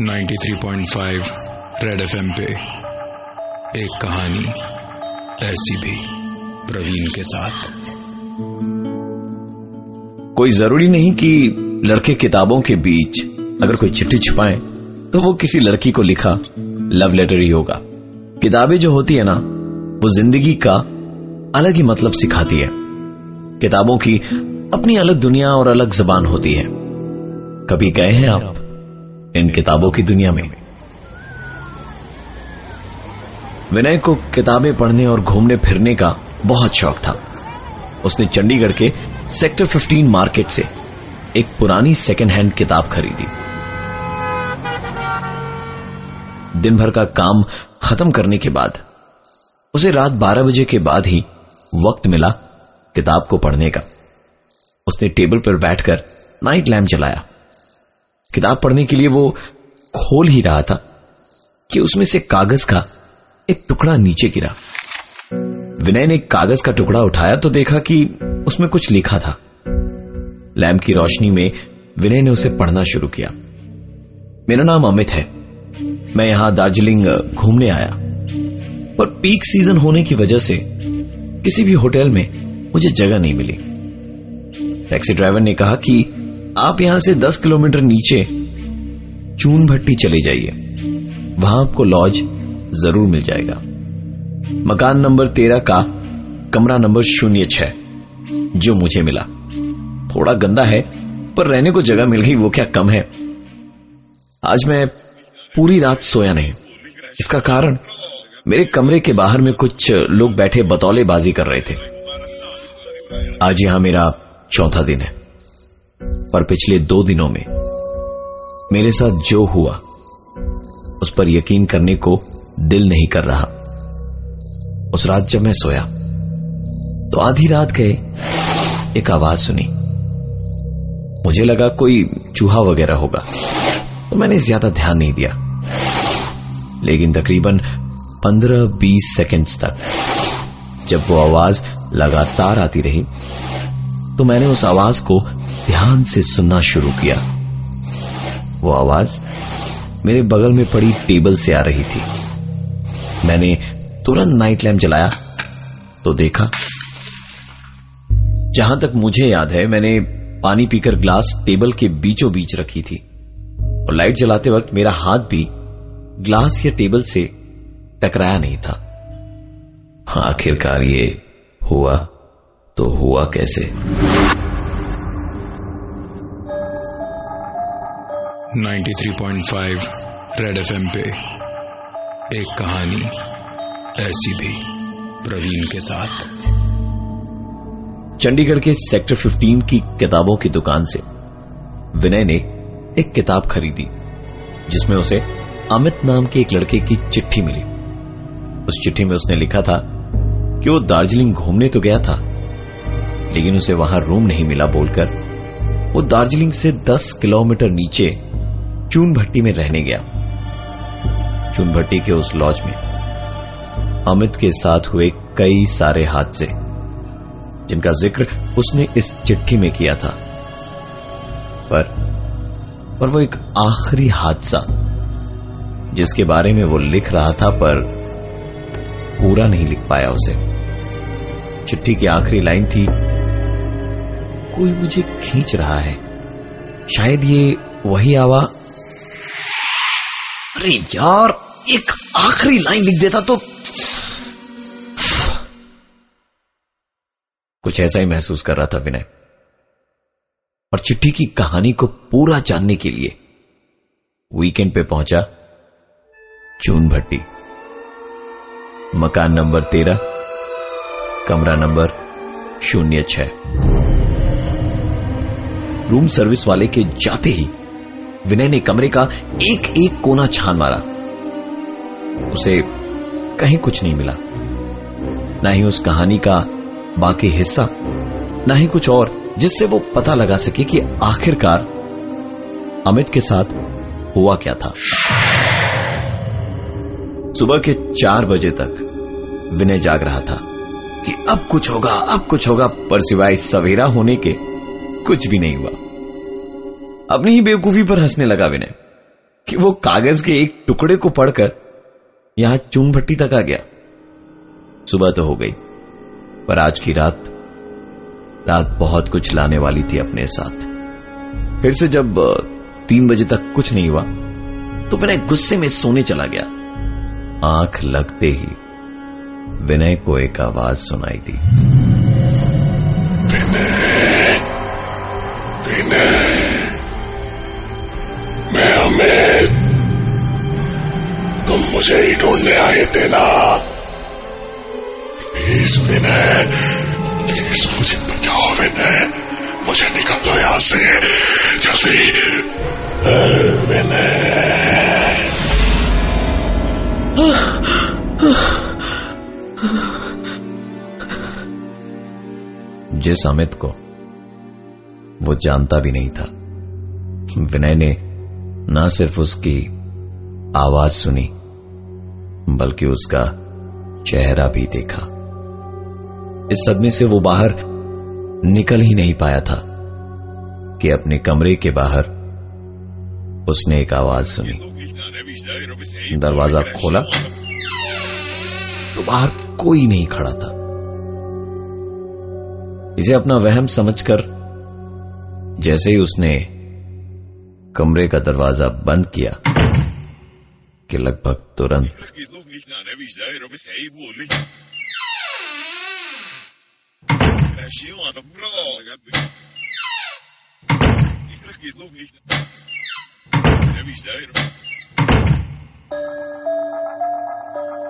93.5 Red FM पे एक कहानी ऐसी भी प्रवीण के साथ। कोई ज़रूरी नहीं कि लड़के किताबों के बीच अगर कोई चिट्ठी छुपाए तो वो किसी लड़की को लिखा लव लेटर ही होगा। किताबें जो होती है ना, वो ज़िंदगी का अलग ही मतलब सिखाती है। किताबों की अपनी अलग दुनिया और अलग जबान होती है। कभी गए हैं आप इन किताबों की दुनिया में? विनय को किताबें पढ़ने और घूमने फिरने का बहुत शौक था। उसने चंडीगढ़ के सेक्टर 15 मार्केट से एक पुरानी सेकेंड हैंड किताब खरीदी। दिन भर का काम खत्म करने के बाद, उसे रात 12 बजे के बाद ही वक्त मिला किताब को पढ़ने का। उसने टेबल पर बैठकर नाइट लैम्प जलाया। किताब पढ़ने के लिए वो खोल ही रहा था कि उसमें से कागज़ का एक टुकड़ा नीचे गिरा। विनय ने कागज़ का टुकड़ा उठाया तो देखा कि उसमें कुछ लिखा था। लैम्प की रोशनी में विनय ने उसे पढ़ना शुरू किया। मेरा नाम अमित है। मैं यहाँ दार्जिलिंग घूमने आया। पर पीक सीज़न होने की वजह से किसी भी होटल में मुझे जगह नहीं मिली। टैक्सी ड्राइवर ने कहा कि आप यहाँ से 10 किलोमीटर नीचे चून भट्टी चले जाइए। वहाँ आपको लॉज ज़रूर मिल जाएगा। मकान नंबर तेरह का कमरा नंबर शून्य छह, जो मुझे मिला। थोड़ा गंदा है, पर रहने को जगह मिल गई, वो क्या कम है? आज मैं पूरी रात सोया नहीं। इसका कारण, मेरे कमरे के बाहर में कुछ लोग बैठे बतौलेबाजी कर रहे थे। आज यहाँ मेरा चौथा दिन है। पर पिछले दो दिनों में मेरे साथ जो हुआ, उस पर यकीन करने को दिल नहीं कर रहा। उस रात जब मैं सोया तो आधी रात गए, एक आवाज़ सुनी। मुझे लगा कोई चूहा वगैरह होगा तो मैंने ज़्यादा ध्यान नहीं दिया। लेकिन तकरीबन 15-20 सेकंड्स तक, जब वो आवाज़ लगातार आती रही तो मैंने उस आवाज़ को ध्यान से सुनना शुरू किया। वो आवाज़ मेरे बगल में पड़ी टेबल से आ रही थी। मैंने तुरंत नाइट लैम्प जलाया तो देखा, जहाँ तक मुझे याद है, मैंने पानी पीकर ग्लास टेबल के बीचों बीच रखी थी। और लाइट जलाते वक्त मेरा हाथ भी ग्लास या टेबल से टकराया नहीं था। आखिरकार ये हुआ तो हुआ कैसे? 93.5 रेड एफएम पे एक कहानी ऐसी भी प्रवीण के साथ। चंडीगढ़ के सेक्टर 15 की किताबों की दुकान से विनय ने एक किताब खरीदी, जिसमें उसे अमित नाम के एक लड़के की चिट्ठी मिली। उस चिट्ठी में उसने लिखा था कि वो दार्जिलिंग घूमने तो गया था, लेकिन उसे वहाँ रूम नहीं मिला बोलकर। वो दार्जिलिंग से 10 किलोमीटर नीचे चून भट्टी में रहने गया। चून भट्टी के उस लॉज में अमित के साथ हुए कई सारे हादसे, जिनका ज़िक्र उसने इस चिट्ठी में किया था। पर पर वो एक आखिरी हादसा, जिसके बारे में वो लिख रहा था, पर पूरा नहीं लिख पाया उसे। चिट्ठी की आखिरी लाइन थी, कोई मुझे खींच रहा है। शायद ये वही आवाज़ अरे यार, एक आखिरी लाइन लिख देता तो कुछ ऐसा ही महसूस कर रहा था विनय। और चिट्ठी की कहानी को पूरा जानने के लिए वीकेंड पे पहुँचा चून भट्टी। मकान नंबर तेरह, कमरा नंबर शून्य छह। रूम सर्विस वाले के जाते ही विनय ने कमरे का एक एक कोना छान मारा। उसे कहीं कुछ नहीं मिला। ना ही उस कहानी का बाकी हिस्सा, ना ही कुछ और, जिससे वो पता लगा सके कि आखिरकार अमित के साथ हुआ क्या था। सुबह के चार बजे तक विनय जाग रहा था कि अब कुछ होगा, अब कुछ होगा, पर सिवाय सवेरा होने के कुछ भी नहीं हुआ। अपनी ही बेवकूफ़ी पर हंसने लगा विनय, कि वो कागज़ के एक टुकड़े को पढ़कर यहाँ चून भट्टी तक आ गया। सुबह तो हो गई, पर आज की रात रात बहुत कुछ लाने वाली थी अपने साथ। फिर से जब तीन बजे तक कुछ नहीं हुआ तो विनय गुस्से में सोने चला गया। आँख लगते ही विनय को एक आवाज़ सुनाई दी। विनय विनय। तुम मुझे ही ढूँढने आए थे ना। प्लीज़ विनय, प्लीज़ मुझे बचाओ विनय। मुझे निकल दो यहाँ से, जल्दी। विनय। जिस अमित को, वो जानता भी नहीं था। विनय ने ना सिर्फ़ उसकी आवाज़ सुनी बल्कि उसका चेहरा भी देखा। इस सदमे से वो बाहर निकल ही नहीं पाया था कि अपने कमरे के बाहर उसने एक आवाज़ सुनी। दरवाज़ा खोला तो बाहर कोई नहीं खड़ा था। इसे अपना वहम समझकर जैसे ही उसने कमरे का दरवाज़ा बंद किया कि लगभग तुरंत।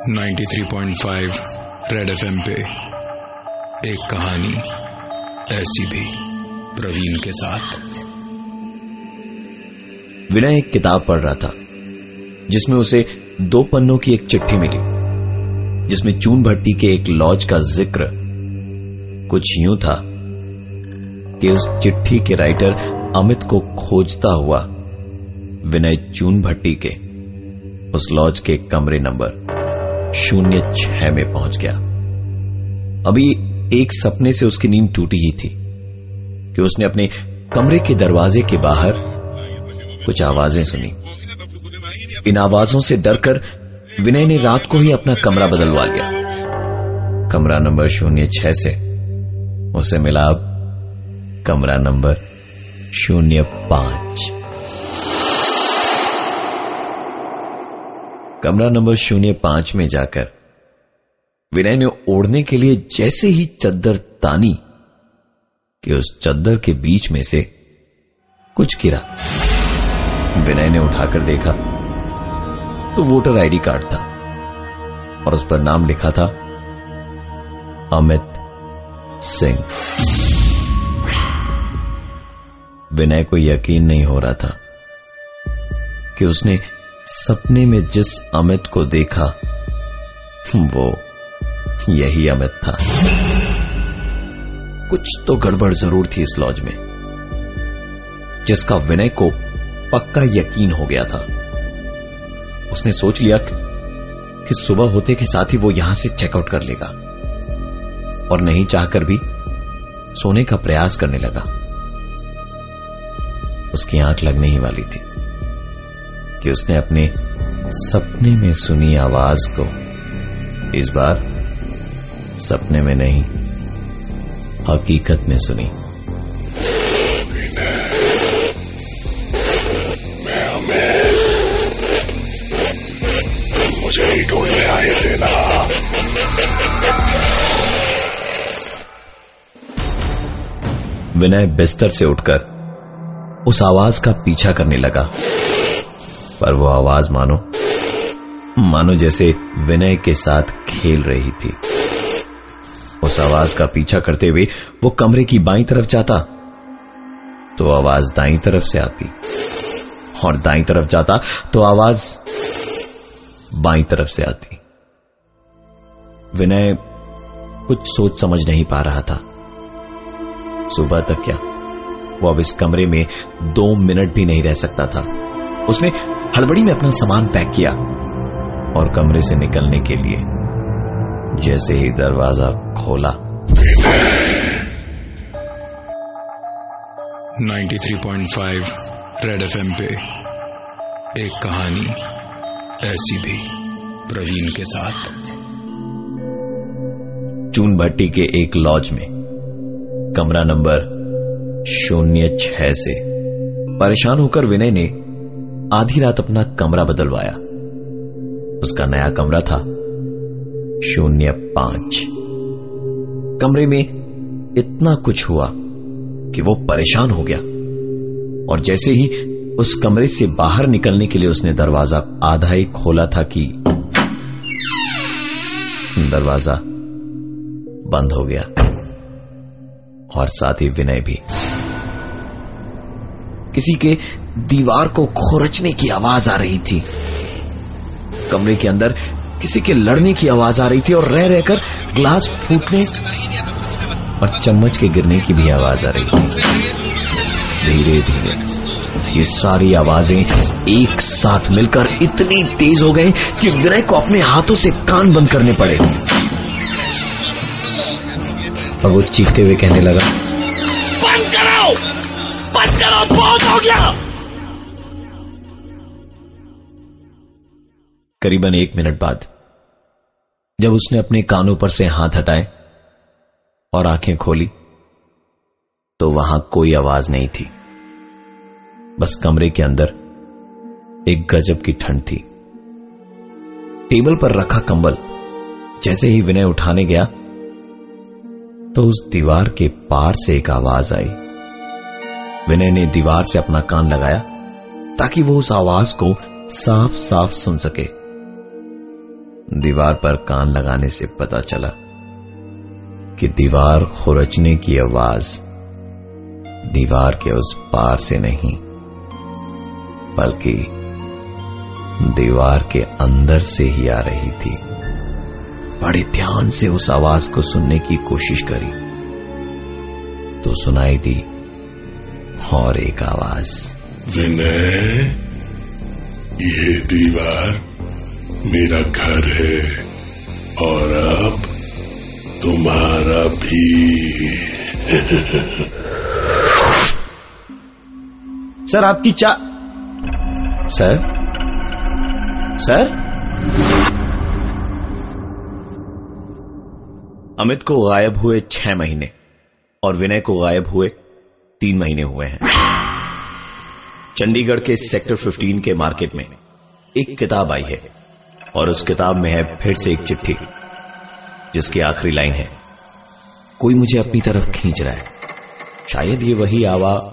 Ninety three point five Red F M पे एक कहानी ऐसी भी प्रवीण के साथ। विनय एक किताब पढ़ रहा था। जिसमें उसे दो पन्नों की एक चिट्ठी मिली, जिसमें चून भट्टी के एक लॉज का ज़िक्र कुछ यूँ था कि उस चिट्ठी के राइटर अमित को खोजता हुआ विनय चून भट्टी के उस लॉज के कमरे नंबर शून्य छह में पहुँच गया। अभी एक सपने से उसकी नींद टूटी ही थी कि उसने अपने कमरे के दरवाजे के बाहर कुछ आवाज़ें सुनी। इन आवाजों से डरकर विनय ने रात को ही अपना कमरा बदलवा लिया। कमरा नंबर शून्य छह से उसे मिला अब कमरा नंबर शून्य पाँच। कमरा नंबर शून्य पाँच में जाकर विनय ने ओढ़ने के लिए जैसे ही चद्दर तानी कि उस चद्दर के बीच में से कुछ गिरा। विनय ने उठाकर देखा तो वोटर आईडी कार्ड था। और उस पर नाम लिखा था, अमित सिंह। विनय को यकीन नहीं हो रहा था कि उसने सपने में जिस अमित को देखा, वो यही अमित था। कुछ तो गड़बड़ ज़रूर थी इस लॉज में, जिसका विनय को पक्का यकीन हो गया था। उसने सोच लिया कि सुबह होते के साथ ही वो यहाँ से चेकआउट कर लेगा। और नहीं चाहकर भी सोने का प्रयास करने लगा। उसकी आँख लगने ही वाली थी कि उसने अपने सपने में सुनी आवाज़ को। इस बार सपने में नहीं, हकीकत में सुनी। ना विनय बिस्तर से उठकर उस आवाज़ का पीछा करने लगा। पर वो आवाज़ मानो मानो जैसे विनय के साथ खेल रही थी। उस आवाज़ का पीछा करते हुए वो कमरे की बाई तरफ़ जाता तो आवाज़ दाई तरफ़ से आती। और दाई तरफ़ जाता तो आवाज़ बाई तरफ़ से आती। विनय कुछ सोच समझ नहीं पा रहा था। सुबह तक क्या? वो अब इस कमरे में दो मिनट भी नहीं रह सकता था। उसने हड़बड़ी में अपना सामान पैक किया और कमरे से निकलने के लिए जैसे ही दरवाज़ा खोला। 93.5 रेड एफएम पे एक कहानी ऐसी भी प्रवीण के साथ। चून भट्टी के एक लॉज में। कमरा नंबर शून्य छह से। परेशान होकर विनय ने आधी रात अपना कमरा बदलवाया। उसका नया कमरा था शून्य पाँच। कमरे में इतना कुछ हुआ कि वो परेशान हो गया। और जैसे ही उस कमरे से बाहर निकलने के लिए उसने दरवाज़ा आधा ही खोला था कि दरवाज़ा बंद हो गया। और साथ ही विनय भी। किसी के दीवार को खोरचने की आवाज़ आ रही थी। कमरे के अंदर किसी के लड़ने की आवाज़ आ रही थी और रह रहकर ग्लास फूटने और चम्मच के गिरने की भी आवाज़ आ रही थी। धीरे धीरे, ये सारी आवाज़ें एक साथ मिलकर इतनी तेज हो गई कि विनय को अपने हाथों से कान बंद करने पड़े। और वो चीखते हुए कहने लगा बंद करो बंद करो बहुत हो गया! करीबन एक मिनट बाद जब उसने अपने कानों पर से हाथ हटाए और आँखें खोली तो वहाँ कोई आवाज़ नहीं थी। बस कमरे के अंदर एक गजब की ठंड थी। टेबल पर रखा कंबल जैसे ही विनय उठाने गया तो उस दीवार के पार से एक आवाज़ आई। विनय ने दीवार से अपना कान लगाया, ताकि वो उस आवाज़ को साफ़ साफ़ सुन सके। दीवार पर कान लगाने से पता चला कि दीवार खुरचने की आवाज़ दीवार के उस पार से नहीं, बल्कि दीवार के अंदर से ही आ रही थी। बड़े ध्यान से उस आवाज़ को सुनने की कोशिश करी। तो सुनाई दी और एक आवाज़। विनय ये दीवार मेरा घर है और अब तुम्हारा भी। सर आपकी चा सर? सर? अमित को गायब हुए छह महीने और विनय को गायब हुए तीन महीने हुए हैं। चंडीगढ़ के सेक्टर 15 के मार्केट में एक किताब आई है और उस किताब में है फिर से एक चिट्ठी, जिसकी आखिरी लाइन है, कोई मुझे अपनी तरफ़ खींच रहा है। शायद ये वही आवा